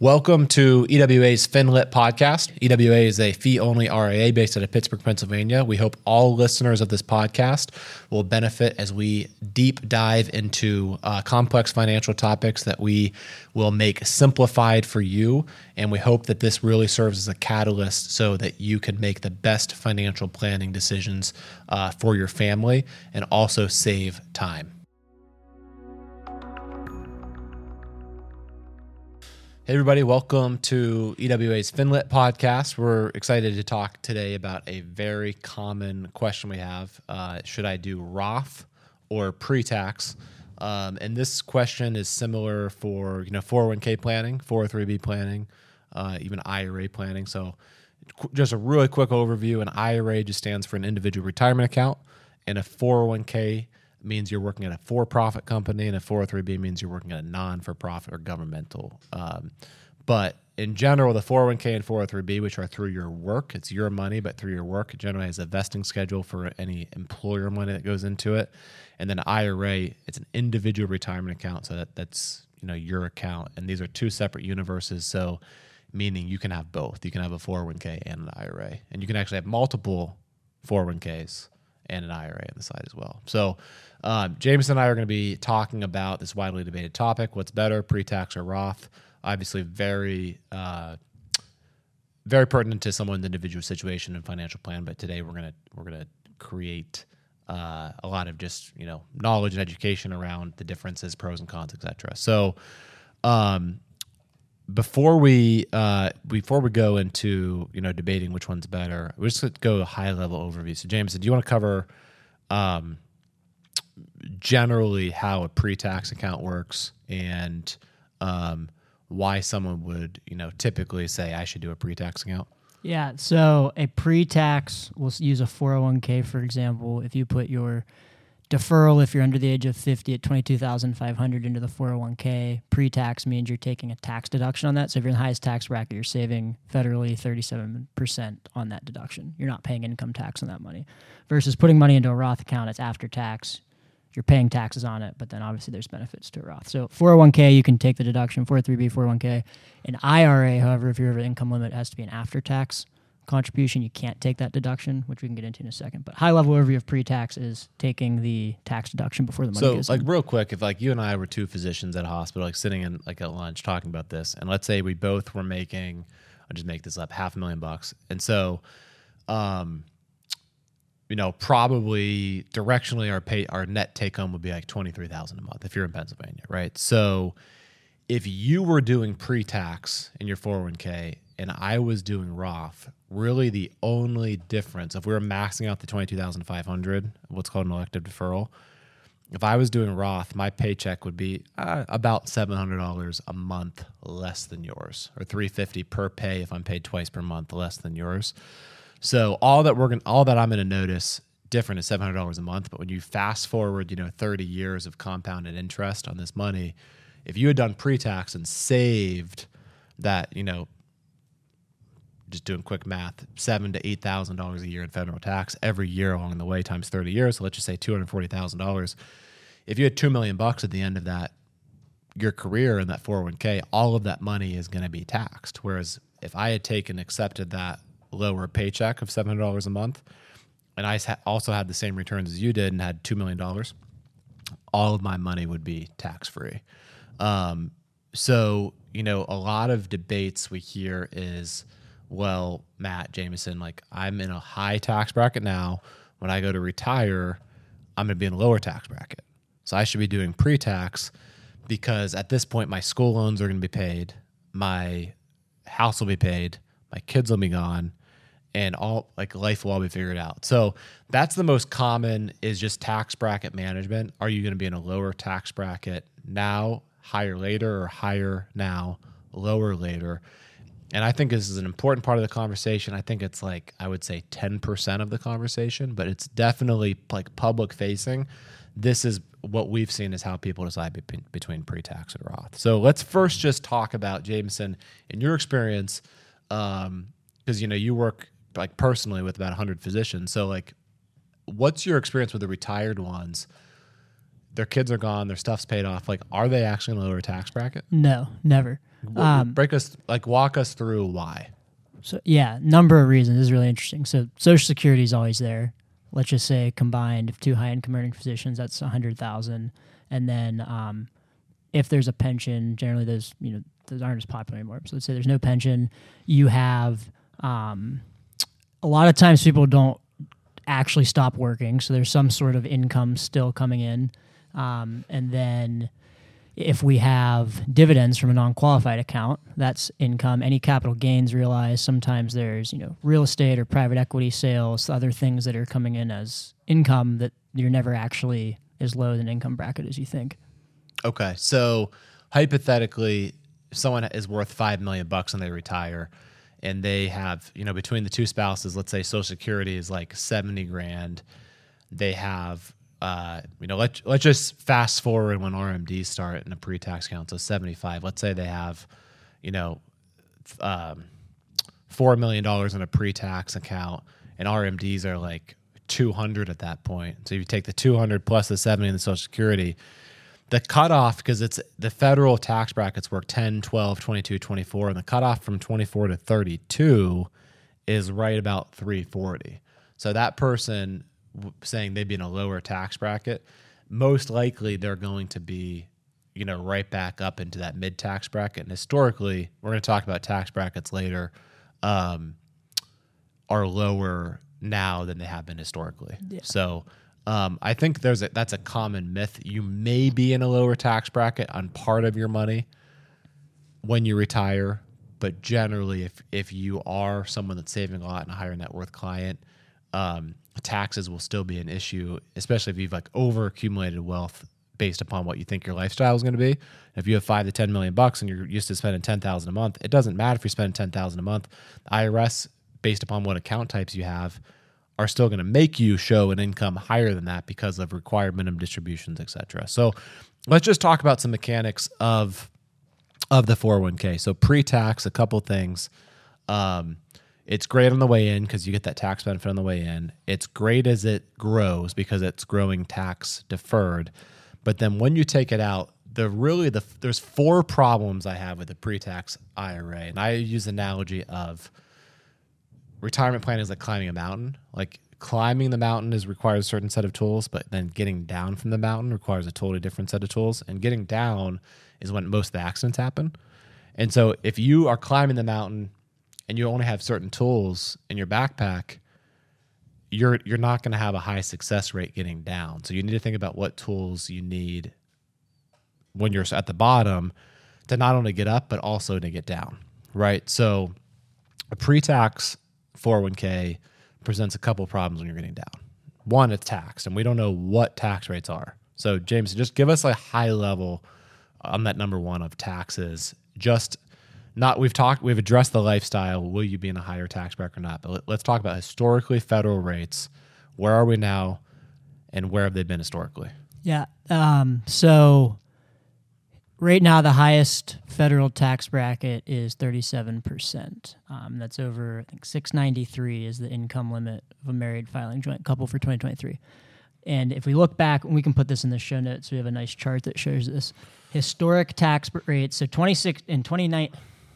Welcome to EWA's FinLit podcast. EWA is a fee only RIA based out of Pittsburgh, Pennsylvania. We hope all listeners of this podcast will benefit as we deep dive into uh, complex financial topics that we will make simplified for you. And we hope that this really serves as a catalyst so that you can make the best financial planning decisions uh, for your family and also save time. Hey, everybody, welcome to EWA's FinLit podcast. We're excited to talk today about a very common question we have uh, Should I do Roth or pre tax? Um, and this question is similar for you know 401k planning, 403b planning, uh, even IRA planning. So, just a really quick overview an IRA just stands for an individual retirement account, and a 401k means you're working at a for-profit company, and a 403b means you're working at a non-for-profit or governmental. Um, but in general, the 401k and 403b, which are through your work, it's your money, but through your work, it generally has a vesting schedule for any employer money that goes into it. And then IRA, it's an individual retirement account, so that, that's you know your account. And these are two separate universes. So meaning you can have both. You can have a 401k and an IRA, and you can actually have multiple 401ks and an IRA on the side as well. So, um, James and I are going to be talking about this widely debated topic: what's better, pre-tax or Roth? Obviously, very, uh, very pertinent to someone's individual situation and financial plan. But today, we're gonna we're gonna create uh, a lot of just you know knowledge and education around the differences, pros and cons, etc. So, um, before we uh, before we go into you know debating which one's better, we're just gonna go a high level overview. So, James, do you want to cover um, generally how a pre tax account works and um, why someone would you know typically say I should do a pre tax account? Yeah, so a pre tax, we'll use a 401k for example. If you put your deferral if you're under the age of 50 at 22500 into the 401k pre-tax means you're taking a tax deduction on that. So if you're in the highest tax bracket you're saving federally 37% on that deduction. You're not paying income tax on that money. Versus putting money into a roth account it's after tax. You're paying taxes on it but then obviously there's benefits to a roth. So 401k you can take the deduction 403b 401k an ira however if you're over income limit it has to be an after tax contribution, you can't take that deduction, which we can get into in a second. But high level overview of pre-tax is taking the tax deduction before the money So, goes like in. real quick, if like you and I were two physicians at a hospital, like sitting in like at lunch talking about this, and let's say we both were making, I'll just make this up, half a million bucks, and so, um, you know, probably directionally our pay our net take home would be like twenty three thousand a month if you're in Pennsylvania, right? So, if you were doing pre tax in your four hundred one k and I was doing Roth, really the only difference if we were maxing out the twenty two thousand five hundred, what's called an elective deferral. If I was doing Roth, my paycheck would be uh, about seven hundred dollars a month less than yours, or three fifty per pay if I'm paid twice per month less than yours. So all that we're going, all that I'm going to notice different is seven hundred dollars a month. But when you fast forward, you know, thirty years of compounded interest on this money, if you had done pre-tax and saved that, you know, just doing quick math, seven to eight thousand dollars a year in federal tax every year along the way times thirty years. So let's just say two hundred forty thousand dollars. If you had two million bucks at the end of that your career in that four hundred one k, all of that money is going to be taxed. Whereas if I had taken accepted that lower paycheck of seven hundred dollars a month, and I also had the same returns as you did and had two million dollars, all of my money would be tax free. Um, so you know, a lot of debates we hear is well, Matt Jamison, like I'm in a high tax bracket now. When I go to retire, I'm going to be in a lower tax bracket. So I should be doing pre tax because at this point, my school loans are going to be paid, my house will be paid, my kids will be gone, and all like life will all be figured out. So that's the most common is just tax bracket management. Are you going to be in a lower tax bracket now, higher later, or higher now, lower later? And I think this is an important part of the conversation. I think it's like I would say 10% of the conversation, but it's definitely like public facing. This is what we've seen is how people decide be- between pre-tax and Roth. So let's first just talk about Jamison in your experience, because um, you know you work like personally with about 100 physicians. So like, what's your experience with the retired ones? Their kids are gone, their stuff's paid off. Like, are they actually in a lower tax bracket? No, never. Um, Break us like walk us through why. So yeah, number of reasons this is really interesting. So Social Security is always there. Let's just say combined, if two high income earning physicians, that's a hundred thousand, and then um, if there's a pension, generally those you know those aren't as popular anymore. So let's say there's no pension, you have um, a lot of times people don't actually stop working, so there's some sort of income still coming in, um, and then if we have dividends from a non-qualified account that's income. Any capital gains realized sometimes there's you know real estate or private equity sales other things that are coming in as income that you're never actually as low as an income bracket as you think. Okay, so hypothetically, if someone is worth five million bucks and they retire, and they have you know between the two spouses, let's say Social Security is like seventy grand, they have uh, you know let let's just fast forward when RMDs start in a pre-tax account, so seventy five. Let's say they have you know um, four million dollars in a pre-tax account, and RMDs are like two hundred at that point. So if you take the two hundred plus the seventy in the Social Security the cutoff because it's the federal tax brackets work 10 12 22 24 and the cutoff from 24 to 32 is right about 340 so that person saying they'd be in a lower tax bracket most likely they're going to be you know right back up into that mid tax bracket. And historically we're going to talk about tax brackets later um, are lower now than they have been historically. So um, I think there's a, that's a common myth. You may be in a lower tax bracket on part of your money when you retire, but generally, if if you are someone that's saving a lot and a higher net worth client, um, taxes will still be an issue, especially if you've like over accumulated wealth based upon what you think your lifestyle is going to be. If you have five to ten million bucks and you're used to spending ten thousand a month, it doesn't matter if you're spending ten thousand a month. The IRS, based upon what account types you have, are still going to make you show an income higher than that because of required minimum distributions, et cetera. So let's just talk about some mechanics of of the 401k. So pre-tax, a couple things. Um, it's great on the way in because you get that tax benefit on the way in. It's great as it grows because it's growing tax deferred. But then when you take it out, the really the there's four problems I have with the pre-tax IRA, and I use the analogy of retirement planning is like climbing a mountain. Like climbing the mountain is requires a certain set of tools, but then getting down from the mountain requires a totally different set of tools. And getting down is when most of the accidents happen. And so if you are climbing the mountain and you only have certain tools in your backpack, you're you're not going to have a high success rate getting down. So you need to think about what tools you need when you're at the bottom to not only get up but also to get down, right? So a pre-tax 401k presents a couple problems when you're getting down. One, it's taxed, and we don't know what tax rates are. So, James, just give us a high level on that number one of taxes. Just not we've talked, we've addressed the lifestyle. Will you be in a higher tax bracket or not? But let, let's talk about historically federal rates. Where are we now, and where have they been historically? Yeah. Um, so right now, the highest federal tax bracket is 37%. Um, that's over, I think, 693 is the income limit of a married filing joint couple for 2023. And if we look back, we can put this in the show notes, we have a nice chart that shows this historic tax rates. So 26 in 29,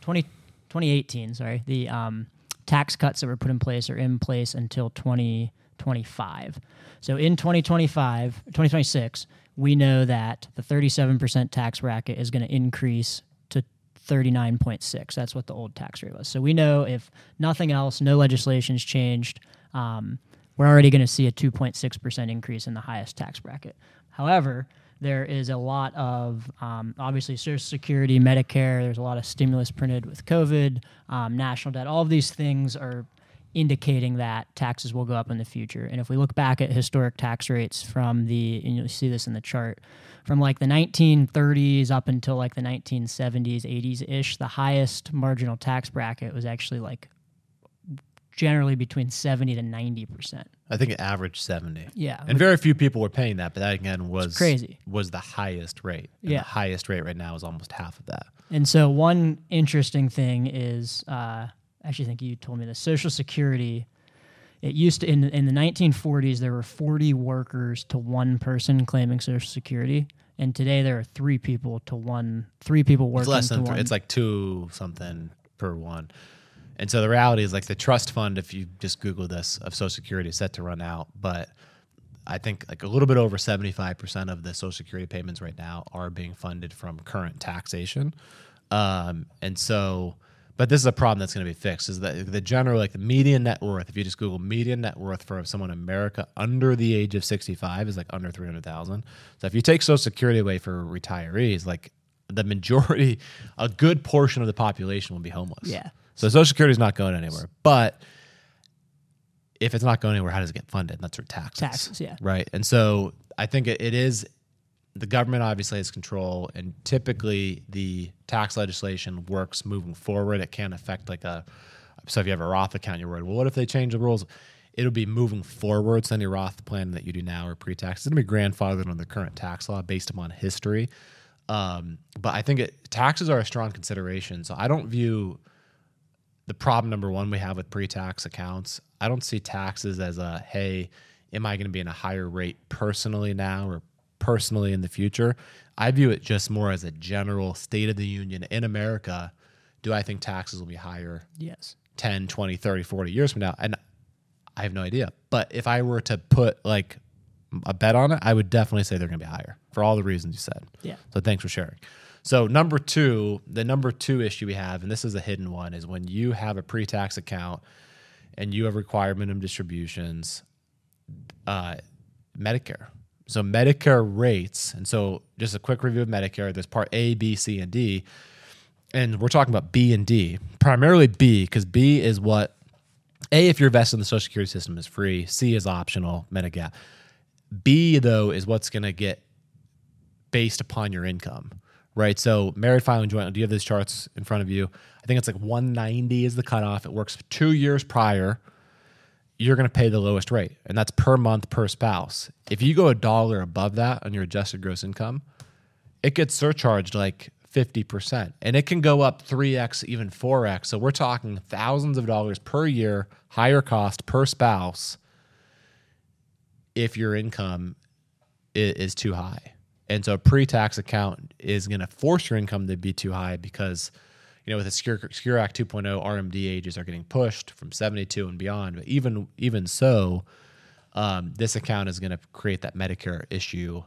20, 2018, sorry, the um, tax cuts that were put in place are in place until 2025. So in 2025, 2026, we know that the 37% tax bracket is going to increase to 39.6. That's what the old tax rate was. So we know if nothing else, no legislation's changed, um, we're already going to see a 2.6% increase in the highest tax bracket. However, there is a lot of um, obviously Social Security, Medicare. There's a lot of stimulus printed with COVID, um, national debt. All of these things are indicating that taxes will go up in the future. And if we look back at historic tax rates from the, and you'll see this in the chart, from like the 1930s up until like the 1970s, 80s ish, the highest marginal tax bracket was actually like generally between 70 to 90 percent. I think it averaged seventy. Yeah, And very few people were paying that, but that again was crazy. Was the highest rate. And Yeah. the highest rate right now is almost half of that. And so one interesting thing is, uh, actually, I think you told me this. Social Security. It used to in in the 1940s there were 40 workers to one person claiming Social Security, and today there are three people to one, three people working It's less than three. It's like two something per one. And so the reality is like the trust fund, if you just Google this of Social Security is set to run out, but I think like a little bit over 75% of the Social Security payments right now are being funded from current taxation. Um, and so, but this is a problem that's going to be fixed is that the general, like the median net worth, if you just Google median net worth for someone in America under the age of 65 is like under 300,000. So if you take Social Security away for retirees, like the majority, a good portion of the population will be homeless. Yeah. So Social Security is not going anywhere. But if it's not going anywhere, how does it get funded? That's through taxes. Taxes, yeah. Right. And so I think it, it is the government obviously has control, and typically the tax legislation works moving forward. It can't affect like a so if you have a Roth account, you're worried. Well, what if they change the rules? It'll be moving forward. So any Roth plan that you do now or pre-tax is going to be grandfathered on the current tax law based upon history. Um, but I think it, taxes are a strong consideration. So I don't view the problem number one we have with pre-tax accounts. I don't see taxes as a hey, am I going to be in a higher rate personally now or personally in the future? I view it just more as a general state of the union in America. Do I think taxes will be higher yes. 10, 20, 30, 40 years from now? And I have no idea. But if I were to put like a bet on it, I would definitely say they're going to be higher for all the reasons you said. Yeah. So thanks for sharing. So number two, the number two issue we have, and this is a hidden one, is when you have a pre-tax account and you have required minimum distributions, uh, Medicare. So Medicare rates, and so just a quick review of Medicare. There's Part A, B, C, and D, and we're talking about B and D. Primarily B, because B is what A, if you're vested in the Social Security system, is free. C is optional, Medigap. B though is what's going to get based upon your income, right? So married filing joint. Do you have these charts in front of you? I think it's like 190 is the cutoff. It works two years prior. You're going to pay the lowest rate, and that's per month per spouse. If you go a dollar above that on your adjusted gross income, it gets surcharged like 50%, and it can go up 3x, even 4x. So we're talking thousands of dollars per year, higher cost per spouse if your income is, is too high. And so a pre-tax account is going to force your income to be too high because, you know, with the Secure, Secure Act 2.0, RMD ages are getting pushed from 72 and beyond. But even even so, um, this account is going to create that Medicare issue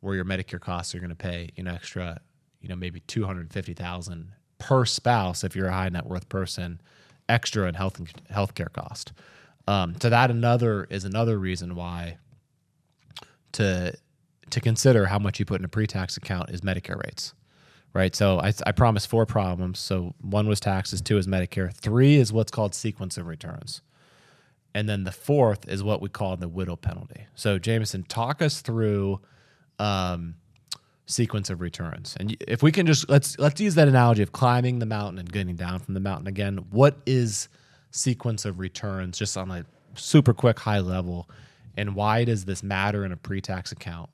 where your Medicare costs are going to pay an extra, you know, maybe 250,000 per spouse if you're a high net worth person, extra in health and healthcare cost. Um, so that another is another reason why to to consider how much you put in a pre-tax account is Medicare rates, right? So I, I promised four problems. So one was taxes, two is Medicare, three is what's called sequence of returns, and then the fourth is what we call the widow penalty. So Jamison, talk us through um, sequence of returns, and if we can just let's let's use that analogy of climbing the mountain and getting down from the mountain again. What is sequence of returns, just on a super quick high level? and why does this matter in a pre-tax account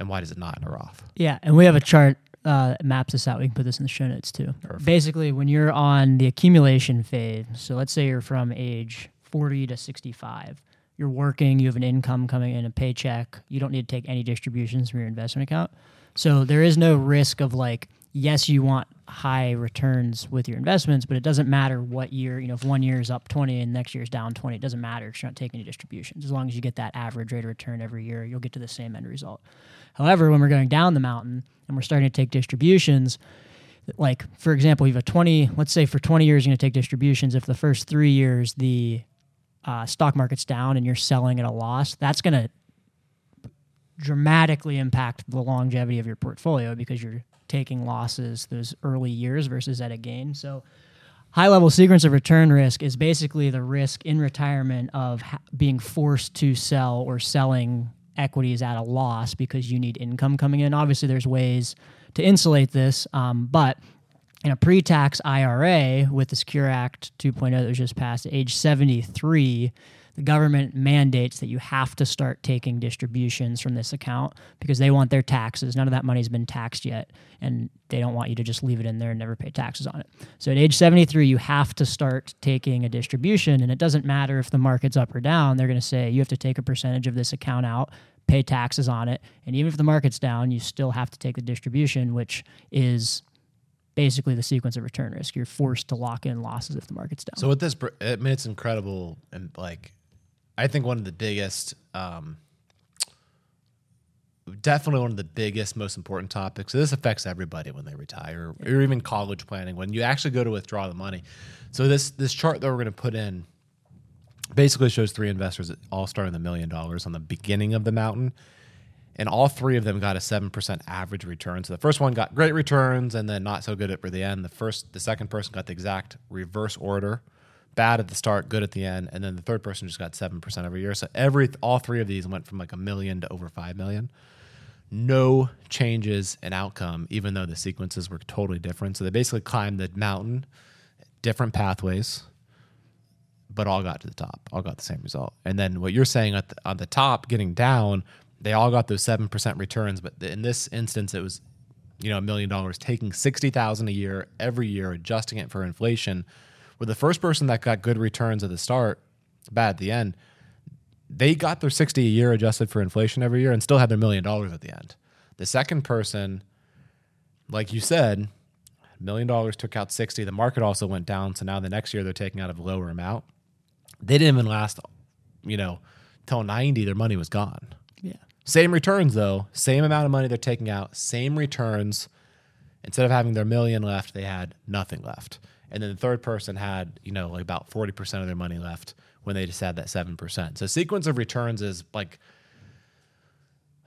and why does it not in a Roth? Yeah, and we have a chart uh, that maps this out. We can put this in the show notes too. Perfect. Basically, when you're on the accumulation phase, so let's say you're from age 40 to 65, you're working, you have an income coming in, a paycheck, you don't need to take any distributions from your investment account. So there is no risk of like, yes, you want high returns with your investments, but it doesn't matter what year, you know, if one year is up 20 and next year is down 20, it doesn't matter because you're not taking any distributions. As long as you get that average rate of return every year, you'll get to the same end result. However, when we're going down the mountain and we're starting to take distributions, like for example, you have a 20, let's say for 20 years, you're going to take distributions. If the first three years the uh, stock market's down and you're selling at a loss, that's going to dramatically impact the longevity of your portfolio because you're taking losses those early years versus at a gain. So, high level sequence of return risk is basically the risk in retirement of ha- being forced to sell or selling equities at a loss because you need income coming in. Obviously, there's ways to insulate this, um, but in a pre-tax IRA with the Secure Act 2.0 that was just passed age 73, the government mandates that you have to start taking distributions from this account because they want their taxes. None of that money's been taxed yet, and they don't want you to just leave it in there and never pay taxes on it. So at age 73, you have to start taking a distribution, and it doesn't matter if the market's up or down. They're going to say you have to take a percentage of this account out, pay taxes on it. And even if the market's down, you still have to take the distribution, which is basically the sequence of return risk. You're forced to lock in losses if the market's down. So with this, I mean, it's incredible, and like, I think one of the biggest, um, definitely one of the biggest, most important topics. So this affects everybody when they retire, or even college planning when you actually go to withdraw the money. So this this chart that we're going to put in basically shows three investors all starting the million dollars on the beginning of the mountain. And all three of them got a seven percent average return. So the first one got great returns, and then not so good at the end. The first, the second person got the exact reverse order, bad at the start, good at the end, and then the third person just got seven percent every year. So every all three of these went from like a million to over five million. No changes in outcome, even though the sequences were totally different. So they basically climbed the mountain, different pathways, but all got to the top. All got the same result. And then what you're saying at the, on the top, getting down, they all got those seven percent returns. But in this instance, it was you know a million dollars, taking sixty thousand a year every year, adjusting it for inflation. Where the first person that got good returns at the start, bad at the end, they got their sixty a year adjusted for inflation every year, and still had their million dollars at the end. The second person, like you said, million dollars took out 60 the market also went down so now the next year they're taking out a lower amount. They didn't even last you know till 90 their money was gone. Yeah. same returns though. Same amount of money they're taking out same returns. Instead of having their million left they had nothing left and then the third person had you know like about 40% of their money left when they just had that 7% so sequence of returns is like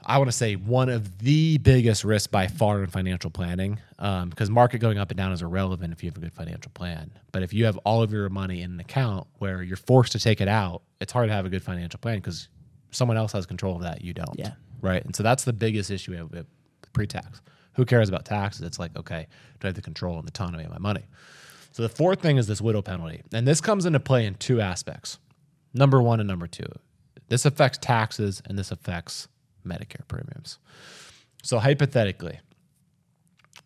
I want to say one of the biggest risks by far in financial planning, because um, market going up and down is irrelevant if you have a good financial plan. But if you have all of your money in an account where you're forced to take it out, it's hard to have a good financial plan because someone else has control of that. You don't. Yeah. Right. And so that's the biggest issue with, with pre-tax. Who cares about taxes? It's like, okay, do I have the control and the autonomy of my money? So the fourth thing is this widow penalty, and this comes into play in two aspects. Number one and number two. This affects taxes, and this affects Medicare premiums. So hypothetically,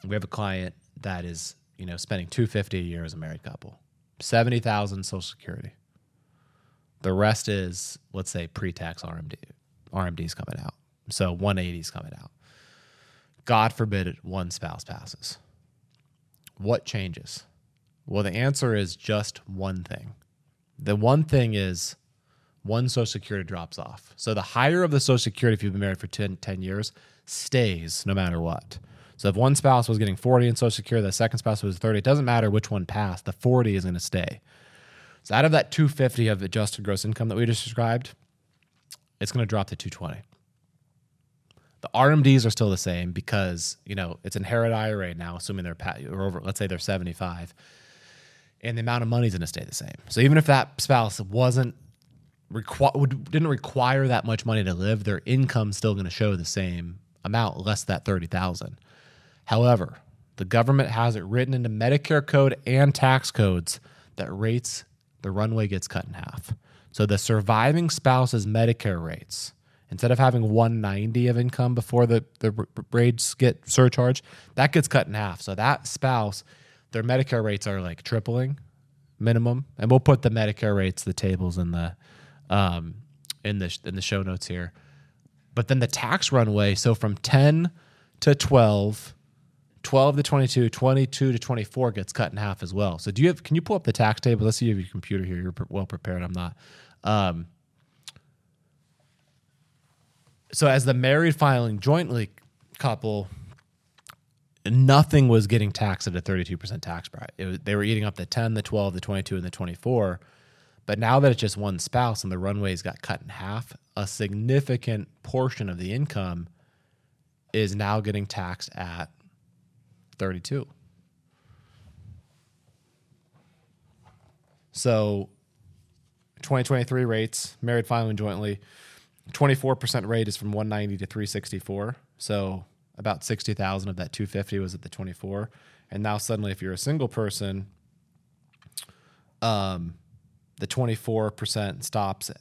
we have a client that is, you know, spending 250 a year as a married couple. 70,000 social security. The rest is let's say pre-tax RMD. RMD's coming out. So 180's coming out. God forbid one spouse passes. What changes? Well, the answer is just one thing. The one thing is one Social Security drops off. So the higher of the Social Security, if you've been married for 10, 10 years, stays no matter what. So if one spouse was getting 40 in Social Security, the second spouse was 30, it doesn't matter which one passed, the 40 is going to stay. So out of that 250 of adjusted gross income that we just described, it's going to drop to 220. The RMDs are still the same because, you know, it's inherited IRA now, assuming they're or over, let's say they're 75, and the amount of money is going to stay the same. So even if that spouse wasn't requ- didn't require that much money to live, their income's still going to show the same amount, less that 30,000. However, the government has it written into Medicare code and tax codes that rates the runway gets cut in half. So the surviving spouse's Medicare rates, instead of having 190 of income before the, the rates get surcharged, that gets cut in half. So that spouse, their Medicare rates are like tripling minimum. And we'll put the Medicare rates, the tables in the um, in the in the show notes here. But then the tax runway, so from 10 to 12, 12 to 22, 22 to 24 gets cut in half as well. So do you have can you pull up the tax table? Let's see if you have your computer here. You're well prepared. I'm not. Um, so as the married filing jointly couple, nothing was getting taxed at a 32% tax bracket. Was, they were eating up the 10, the 12, the 22, and the 24 but now that it's just one spouse and the runways got cut in half, a significant portion of the income is now getting taxed at 32. So 2023 rates, married filing jointly, 24% rate is from 190 to 364. So about 60,000 of that 250 was at the 24. And now suddenly if you're a single person, um, the 24% stops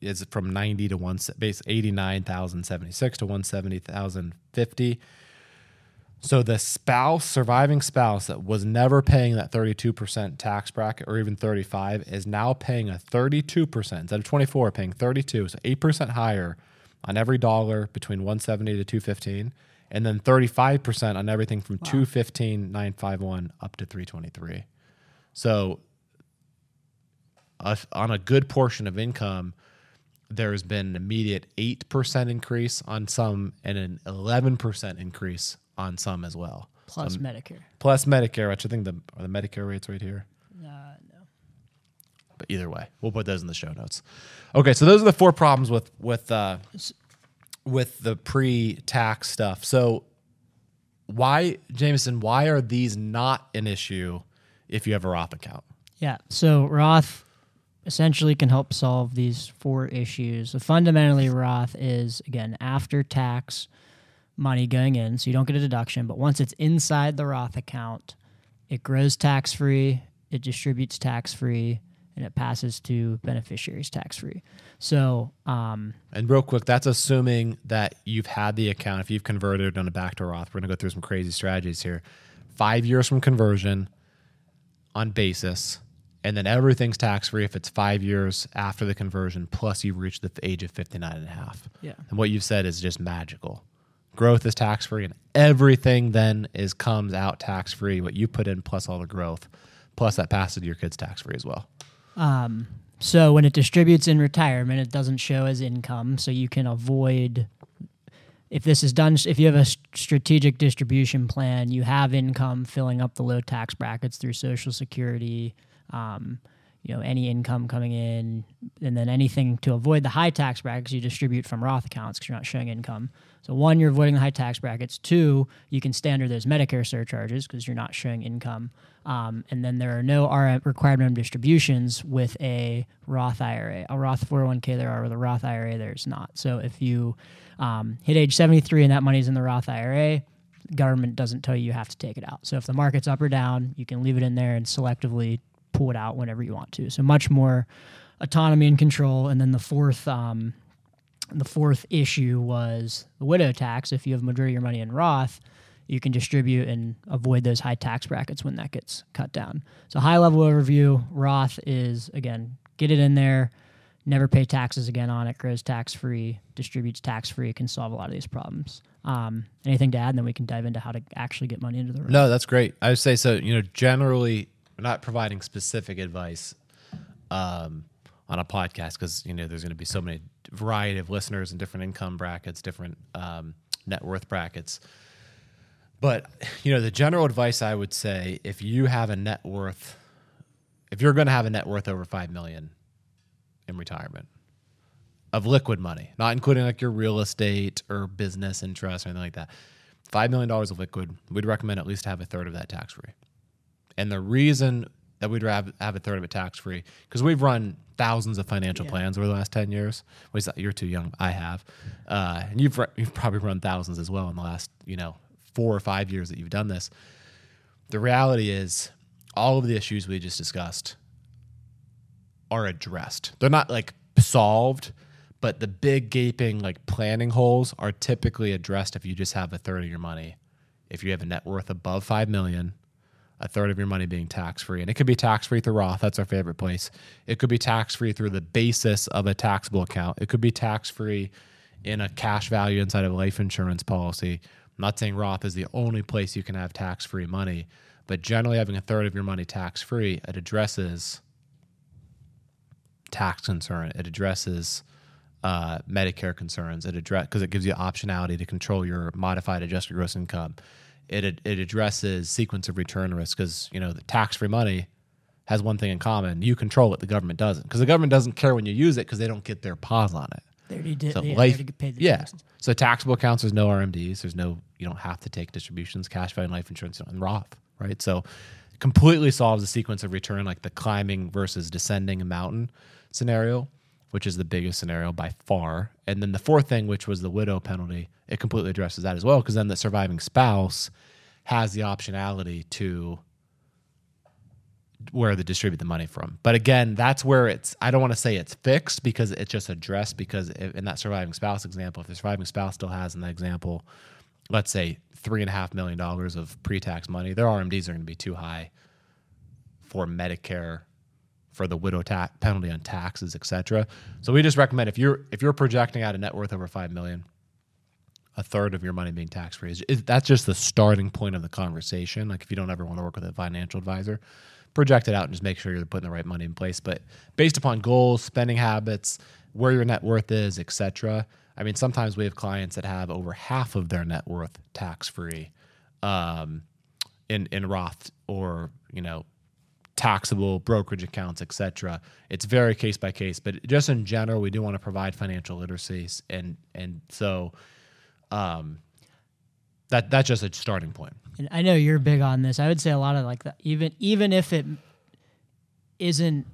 is from 90 to one base 89,076 to 170,050. So the spouse, surviving spouse that was never paying that 32% tax bracket or even 35 is now paying a 32% instead of 24 paying 32, so 8% higher on every dollar between 170 to 215 and then 35% on everything from 215 951 up to 323 so uh, on a good portion of income there's been an immediate 8% increase on some and an 11% increase on some as well Plus Medicare. plus medicare which i think the are the medicare rates right here Uh, no. but either way, we'll put those in the show notes. Okay, so those are the four problems with with uh, with the pre-tax stuff. So why, Jamison? Why are these not an issue if you have a Roth account? Yeah. So Roth essentially can help solve these four issues. So fundamentally, Roth is again after tax money going in, so you don't get a deduction. But once it's inside the Roth account, it grows tax free, it distributes tax free, and it passes to beneficiaries tax free. So um, And real quick, that's assuming that you've had the account. If you've converted on a backdoor Roth, we're going to go through some crazy strategies here. Five years from conversion on basis, and then everything's tax free if it's five years after the conversion, plus you've reached the age of 59 and a half. Yeah. And what you've said is just magical. Growth is tax free, and everything then is comes out tax free. What you put in plus all the growth, plus that passes to your kids tax free as well. Um, so when it distributes in retirement, it doesn't show as income, so you can avoid. If this is done, if you have a strategic distribution plan, you have income filling up the low tax brackets through Social Security, um, you know, any income coming in, and then anything to avoid the high tax brackets, you distribute from Roth accounts because you're not showing income. So one, you're avoiding the high tax brackets. Two, you can stay under those Medicare surcharges because you're not showing income. Um, and then there are no required minimum distributions with a Roth IRA. A Roth 401k there are with a Roth IRA there's not. So if you um, hit age 73 and that money's in the Roth IRA, government doesn't tell you you have to take it out. So if the market's up or down, you can leave it in there and selectively pull it out whenever you want to. So much more autonomy and control. And then the fourth um, the fourth issue was the widow tax. If you have majority of your money in Roth, you can distribute and avoid those high tax brackets when that gets cut down. So high level overview, Roth is again, get it in there, never pay taxes again on it, grows tax free, distributes tax free, can solve a lot of these problems. Um, anything to add, and then we can dive into how to actually get money into the Roth. No, that's great. I would say so. You know, generally, not providing specific advice um, on a podcast because you know there's going to be so many variety of listeners and different income brackets, different um, net worth brackets. But you know, the general advice I would say, if you have a net worth, if you're going to have a net worth over five million in retirement of liquid money, not including like your real estate or business interest or anything like that, five million dollars of liquid, we'd recommend at least have a third of that tax free. And the reason that we'd have, have a third of it tax free because we've run thousands of financial Yeah. plans over the last ten years. Well, you're too young. I have, uh, and you've you've probably run thousands as well in the last you know four or five years that you've done this. The reality is, all of the issues we just discussed are addressed. They're not like solved, but the big gaping like planning holes are typically addressed if you just have a third of your money. If you have a net worth above 5 million, a third of your money being tax free. And it could be tax free through Roth, that's our favorite place. It could be tax free through the basis of a taxable account. It could be tax free in a cash value inside of a life insurance policy. I'm not saying Roth is the only place you can have tax free money, but generally having a third of your money tax free, it addresses tax concern. It addresses uh, Medicare concerns. It address because it gives you optionality to control your modified adjusted gross income. It it addresses sequence of return risk because you know the tax free money has one thing in common: you control it. The government doesn't because the government doesn't care when you use it because they don't get their paws on it. They already did. So they life, already paid the yeah. taxes. So taxable accounts, there's no RMDs. There's no, you don't have to take distributions, cash value, and life insurance, and Roth, right? So completely solves the sequence of return, like the climbing versus descending a mountain scenario, which is the biggest scenario by far. And then the fourth thing, which was the widow penalty, it completely addresses that as well, because then the surviving spouse has the optionality to where to distribute the money from. But again, that's where it's, I don't want to say it's fixed because it's just addressed because in that surviving spouse example, if the surviving spouse still has in that example, let's say three and a half million dollars of pre tax money, their RMDs are going to be too high for Medicare for the widow ta- penalty on taxes, etc. So we just recommend if you're if you're projecting out a net worth over five million, a third of your money being tax free that's just the starting point of the conversation. Like if you don't ever want to work with a financial advisor, project it out and just make sure you're putting the right money in place. But based upon goals, spending habits, where your net worth is, etc. I mean, sometimes we have clients that have over half of their net worth tax free um, in in Roth or you know taxable brokerage accounts, etc. It's very case by case, but just in general, we do want to provide financial literacy, and and so um, that that's just a starting point. And I know you're big on this. I would say a lot of like that, even even if it isn't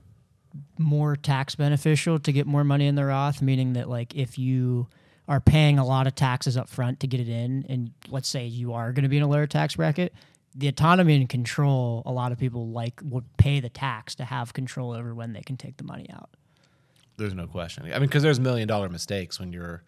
more tax beneficial to get more money in the Roth, meaning that like if you are paying a lot of taxes up front to get it in, and let's say you are going to be in a lower tax bracket, the autonomy and control, a lot of people like would pay the tax to have control over when they can take the money out. There's no question. I mean, because there's million dollar mistakes when you're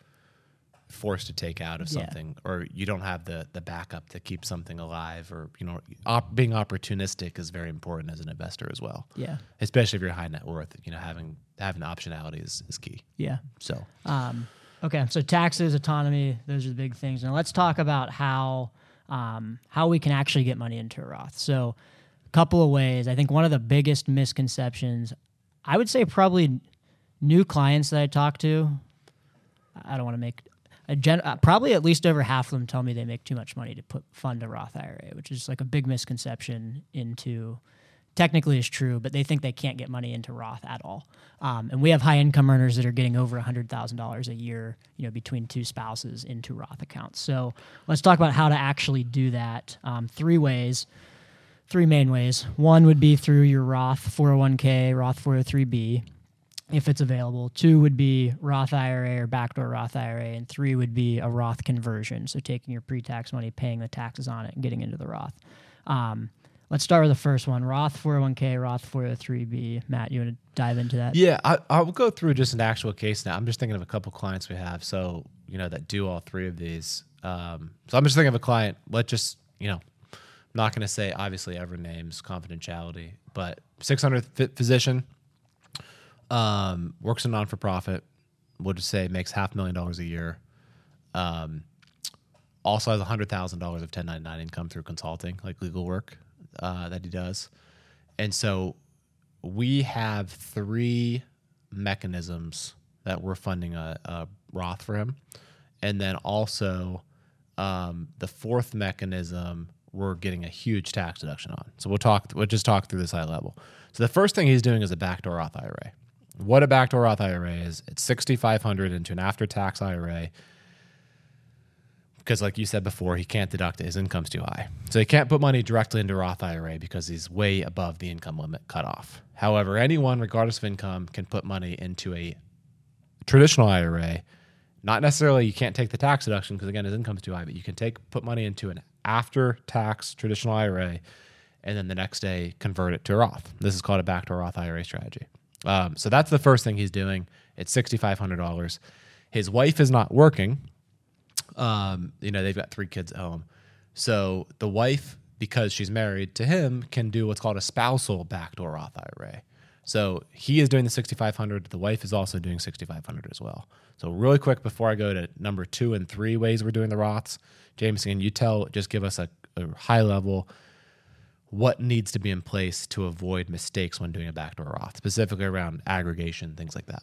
forced to take out of Yeah. something or you don't have the the backup to keep something alive or you know op- being opportunistic is very important as an investor as well Yeah, especially if you're high net worth you know having having optionality is, is key yeah. so Um, okay, so taxes, autonomy, those are the big things. Now let's talk about how um, how we can actually get money into a Roth. So, a couple of ways. I think one of the biggest misconceptions, I would say, probably new clients that I talk to. I don't want to make gen, uh, probably at least over half of them tell me they make too much money to put fund a Roth IRA, which is like a big misconception into technically is true, but they think they can't get money into Roth at all. Um, and we have high income earners that are getting over $100,000 a year, you know, between two spouses into Roth accounts. So let's talk about how to actually do that. Um, three ways, three main ways. One would be through your Roth 401k, Roth 403b, if it's available. Two would be Roth IRA or backdoor Roth IRA, and three would be a Roth conversion. So taking your pre-tax money, paying the taxes on it, and getting into the Roth. Um, let's start with the first one: Roth 401k, Roth 403b. Matt, you want to dive into that? yeah I, i'll go through just an actual case now i'm just thinking of a couple clients we have so you know that do all three of these um, so i'm just thinking of a client let's just you know I'm not going to say obviously ever names confidentiality but 600 fit physician um, works in non-for-profit we'll just say makes half a million dollars a year um, also has $100000 of 1099 income through consulting like legal work uh, that he does and so we have three mechanisms that we're funding a, a roth for him and then also um, the fourth mechanism we're getting a huge tax deduction on. So we'll talk. We'll just talk through this high level. So the first thing he's doing is a backdoor Roth IRA. What a backdoor Roth IRA is? It's sixty five hundred into an after tax IRA. Because, like you said before, he can't deduct it. His income's too high. So he can't put money directly into Roth IRA because he's way above the income limit cutoff. However, anyone, regardless of income, can put money into a traditional IRA. Not necessarily you can't take the tax deduction because again his income's too high, but you can take put money into an after tax traditional IRA, and then the next day convert it to a Roth. This is called a backdoor Roth IRA strategy. Um, so that's the first thing he's doing. It's sixty five hundred dollars. His wife is not working. Um, you know they've got three kids at home, so the wife, because she's married to him, can do what's called a spousal backdoor Roth IRA. So he is doing the 6500. The wife is also doing 6500 as well. So really quick before I go to number two and three ways we're doing the Roths, James, can you tell? Just give us a, a high level what needs to be in place to avoid mistakes when doing a backdoor Roth, specifically around aggregation, things like that.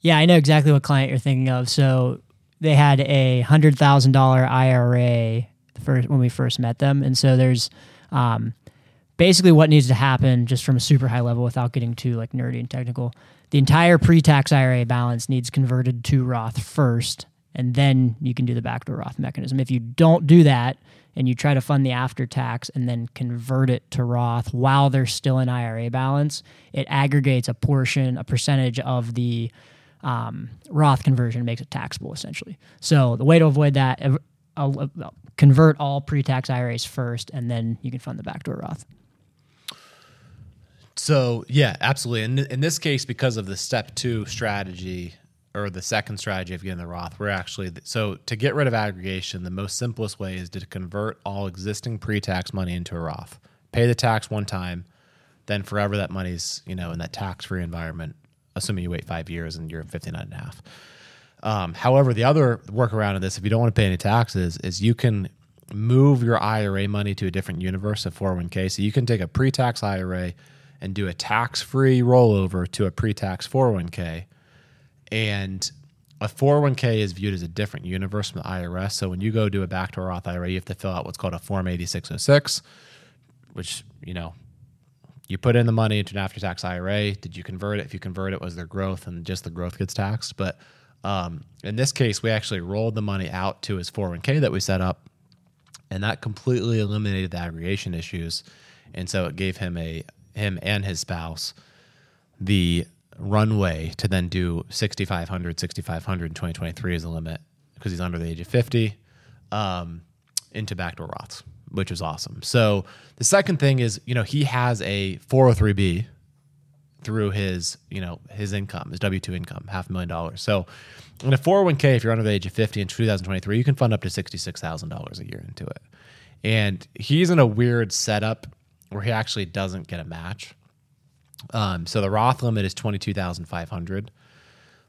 Yeah, I know exactly what client you're thinking of. So they had a hundred thousand dollar IRA first when we first met them, and so there's um, basically what needs to happen just from a super high level without getting too like nerdy and technical. The entire pre-tax IRA balance needs converted to Roth first, and then you can do the backdoor Roth mechanism. If you don't do that and you try to fund the after tax and then convert it to Roth while there's still an IRA balance, it aggregates a portion, a percentage of the um, Roth conversion makes it taxable essentially. So the way to avoid that, uh, uh, convert all pre-tax IRAs first, and then you can fund the backdoor Roth. So yeah, absolutely. In in this case, because of the step two strategy or the second strategy of getting the Roth, we're actually so to get rid of aggregation, the most simplest way is to convert all existing pre-tax money into a Roth. Pay the tax one time, then forever that money's you know in that tax free environment, assuming you wait five years and you're 59 and a half. Um, however, the other workaround of this, if you don't want to pay any taxes, is you can move your IRA money to a different universe of 401k. So you can take a pre tax IRA and do a tax free rollover to a pre tax 401k. And a 401k is viewed as a different universe from the IRS. So when you go do a backdoor Roth IRA, you have to fill out what's called a Form 8606, which, you know, you put in the money into an after tax IRA. Did you convert it? If you convert it, was there growth and just the growth gets taxed? But um, in this case, we actually rolled the money out to his 401k that we set up, and that completely eliminated the aggregation issues. And so it gave him a him and his spouse the runway to then do 6500 6500 in 2023 as a limit because he's under the age of 50 um, into backdoor Roths, which is awesome. So the second thing is, you know, he has a 403b through his, you know, his income, his W two income, half a million dollars. So in a 401k, if you're under the age of 50 in 2023, you can fund up to $66,000 a year into it. And he's in a weird setup where he actually doesn't get a match. Um, so the Roth limit is 22,500,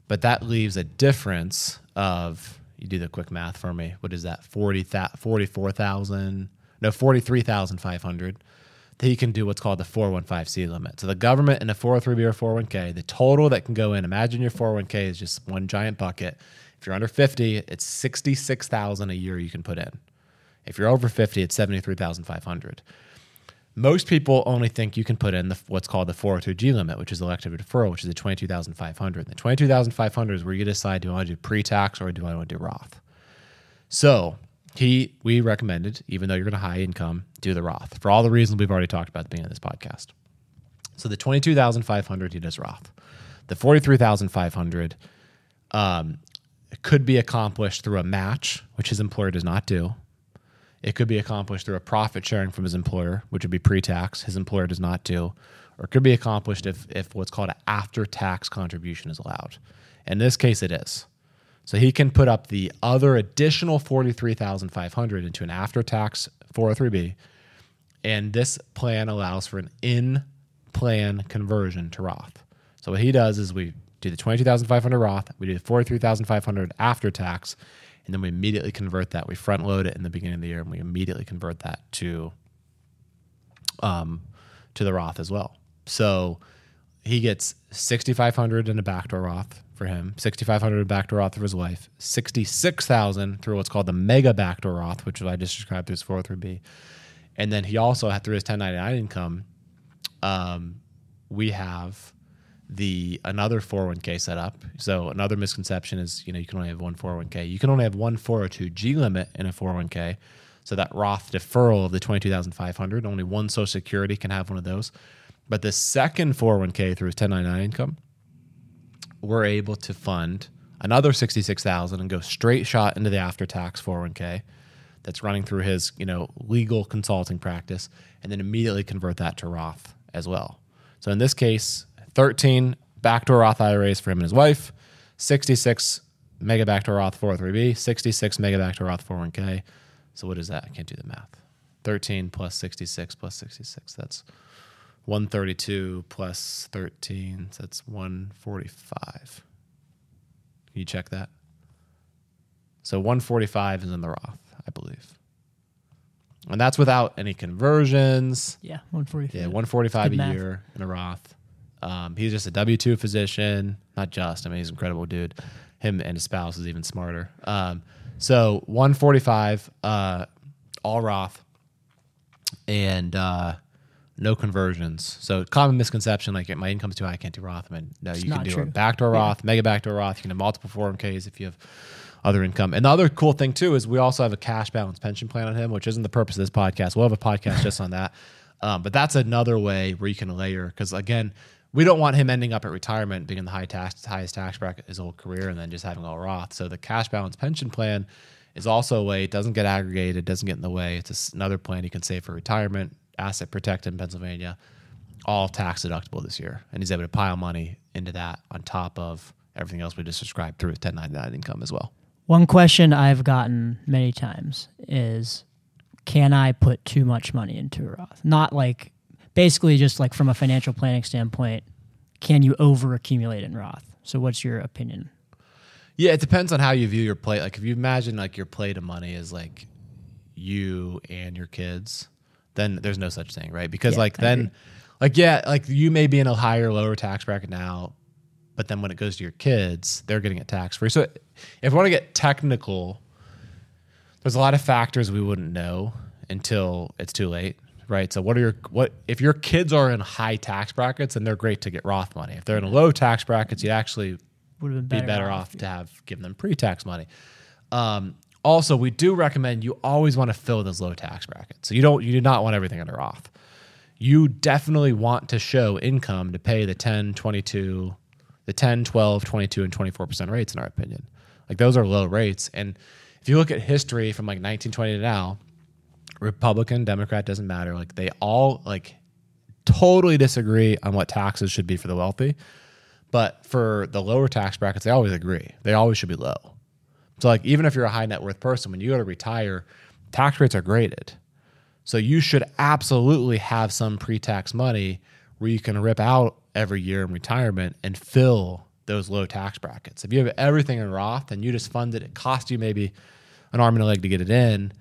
but that leaves a difference of, you do the quick math for me. What is that? 40, 44,000, no, 43,500 that you can do what's called the 415C limit. So the government in a 403B or 401K, the total that can go in, imagine your 401K is just one giant bucket. If you're under 50, it's 66,000 a year you can put in. If you're over 50, it's 73,500. Most people only think you can put in the, what's called the 402G limit, which is elective deferral, which is the 22,500. The 22,500 is where you decide do I want to do pre-tax or do I want to do Roth. So he we recommended, even though you're going to high income, do the Roth for all the reasons we've already talked about beginning of this podcast. So the twenty two thousand five hundred he does Roth. The forty three thousand five hundred um, could be accomplished through a match, which his employer does not do. It could be accomplished through a profit sharing from his employer, which would be pre tax. His employer does not do, or it could be accomplished if if what's called an after tax contribution is allowed. In this case, it is. So he can put up the other additional 43,500 into an after-tax 403b and this plan allows for an in-plan conversion to Roth. So what he does is we do the 22,500 Roth, we do the 43,500 after tax and then we immediately convert that. We front load it in the beginning of the year and we immediately convert that to um to the Roth as well. So he gets 6,500 in a backdoor Roth for him, 6,500 backdoor Roth for his wife, 66,000 through what's called the mega backdoor Roth, which I just described through his 403b. And then he also had through his 1099 income, um, we have the another 401k setup. So another misconception is, you know, you can only have one 401k. You can only have one 402g limit in a 401k. So that Roth deferral of the 22,500, only one social security can have one of those. But the second 401k through his 1099 income, we're able to fund another 66,000 and go straight shot into the after tax 401k that's running through his, you know, legal consulting practice and then immediately convert that to Roth as well. So in this case, 13 backdoor Roth IRAs for him and his wife, 66 mega backdoor Roth 403b, 66 mega backdoor Roth 401k. So what is that? I can't do the math. 13 plus 66 plus 66. That's 132 plus 13, so that's 145. Can you check that? So 145 is in the Roth, I believe. And that's without any conversions. Yeah, 145. Yeah, 145 Good a math. year in a Roth. Um, he's just a W 2 physician. Not just, I mean, he's an incredible dude. Him and his spouse is even smarter. Um, so 145, uh, all Roth, and uh, no conversions. So common misconception, like my income's too high, I can't do Roth. I mean, no, you can do true. a backdoor Roth, mega backdoor Roth. You can have multiple 401ks if you have other income. And the other cool thing too is we also have a cash balance pension plan on him, which isn't the purpose of this podcast. We'll have a podcast just on that. Um, but that's another way where you can layer because again, we don't want him ending up at retirement being in the high tax, highest tax bracket his whole career and then just having all Roth. So the cash balance pension plan is also a way. It doesn't get aggregated, doesn't get in the way. It's another plan you can save for retirement, asset protected in Pennsylvania, all tax deductible this year, and he's able to pile money into that on top of everything else we just described through his 1099 income as well. One question I've gotten many times is can I put too much money into a Roth? Not like basically just like from a financial planning standpoint, can you over accumulate in Roth? So what's your opinion? Yeah, it depends on how you view your plate. Like if you imagine like your plate of money is like you and your kids, then there's no such thing, right? Because Yeah, like I then agree. like yeah, like you may be in a higher lower tax bracket now, but then when it goes to your kids, they're getting it tax free. So if we want to get technical, there's a lot of factors we wouldn't know until it's too late, right? So what are your what if your kids are in high tax brackets, then they're great to get Roth money. If they're in low tax brackets, you actually Would have been be better off to have given them pre-tax money. Um, also, we do recommend you always want to fill those low tax brackets. So you don't you do not want everything under Roth. You definitely want to show income to pay the 10, 22, the 10, 12, 22 and 24% rates in our opinion. Like those are low rates and if you look at history from like 1920 to now, Republican, Democrat doesn't matter. Like they all like totally disagree on what taxes should be for the wealthy. But for the lower tax brackets, they always agree. They always should be low. So like even if you're a high net worth person, when you go to retire, tax rates are graded. So you should absolutely have some pre-tax money where you can rip out every year in retirement and fill those low tax brackets. If you have everything in Roth and you just fund it, it costs you maybe an arm and a leg to get it in,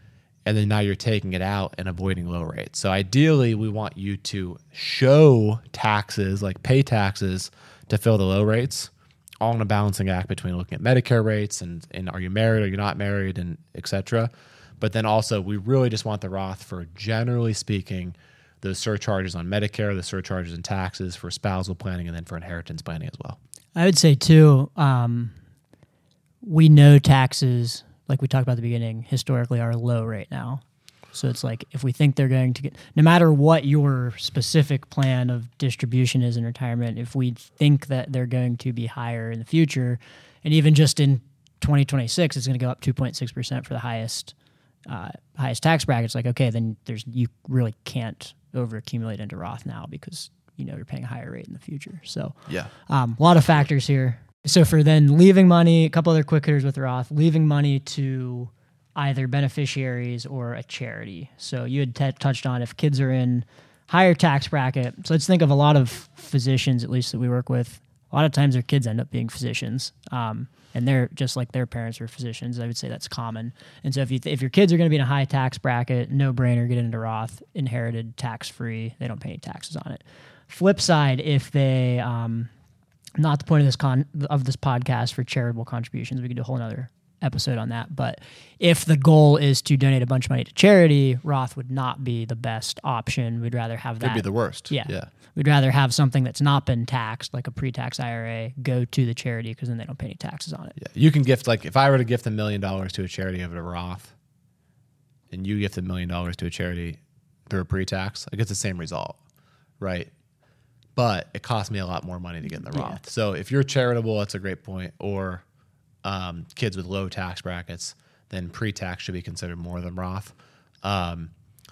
and then now you're taking it out and avoiding low rates. So ideally, we want you to show taxes, like pay taxes, to fill the low rates, all in a balancing act between looking at Medicare rates and and are you married, are you're not married, and etc. But then also, we really just want the Roth for generally speaking, the surcharges on Medicare, the surcharges and taxes for spousal planning, and then for inheritance planning as well. I would say too, um, we know taxes, like we talked about at the beginning, historically are low right now. So it's like if we think they're going to get, no matter what your specific plan of distribution is in retirement, if we think that they're going to be higher in the future, and even just in 2026, it's going to go up 2.6% for the highest uh, highest tax brackets. Like, okay, then there's you really can't over accumulate into Roth now because you know you're paying a higher rate in the future. So Yeah. um, a lot of factors here. So for then leaving money, a couple other quick hitters with Roth, leaving money to either beneficiaries or a charity. So you had t- touched on if kids are in higher tax bracket. So let's think of a lot of physicians, at least that we work with. A lot of times their kids end up being physicians, um, and they're just like their parents are physicians. I would say that's common. And so if you th- if your kids are going to be in a high tax bracket, no brainer, get into Roth, inherited, tax free. They don't pay any taxes on it. Flip side, if they um, not the point of this con of this podcast for charitable contributions. We could do a whole nother episode on that. But if the goal is to donate a bunch of money to charity, Roth would not be the best option. We'd rather have that. It'd be the worst. Yeah. Yeah. We'd rather have something that's not been taxed, like a pre-tax IRA, go to the charity because then they don't pay any taxes on it. Yeah. You can gift like if I were to gift a million dollars to a charity of a Roth, and you gift a million dollars to a charity through a pre-tax, like it's the same result, right? But it costs me a lot more money to get in the Yeah. Roth. So if you're charitable, that's a great point. Or um, kids with low tax brackets, then pre-tax should be considered more than Roth. Um,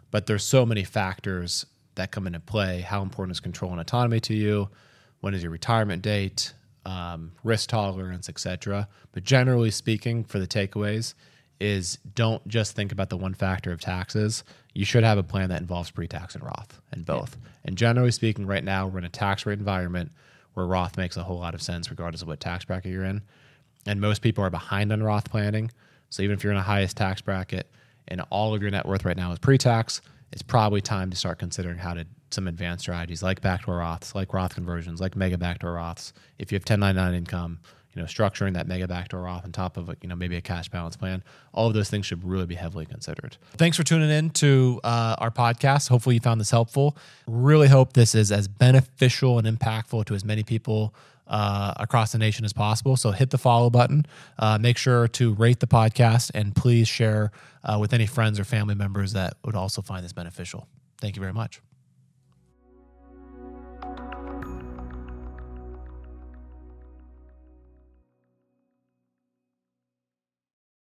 but there's so many factors that come into play. How important is control and autonomy to you? When is your retirement date? Um, risk tolerance, etc. But generally speaking, for the takeaways, is don't just think about the one factor of taxes. You should have a plan that involves pre-tax and Roth and both. And generally speaking, right now we're in a tax rate environment where Roth makes a whole lot of sense regardless of what tax bracket you're in. And most people are behind on Roth planning. So even if you're in the highest tax bracket and all of your net worth right now is pre-tax, it's probably time to start considering how to some advanced strategies like backdoor Roths, like Roth conversions, like mega backdoor Roths. If you have 1099 income, you know, structuring that mega backdoor Roth on top of you know maybe a cash balance plan. All of those things should really be heavily considered. Thanks for tuning in to uh, our podcast. Hopefully you found this helpful. Really hope this is as beneficial and impactful to as many people uh, across the nation as possible. So hit the follow button. Uh, make sure to rate the podcast and please share uh, with any friends or family members that would also find this beneficial. Thank you very much.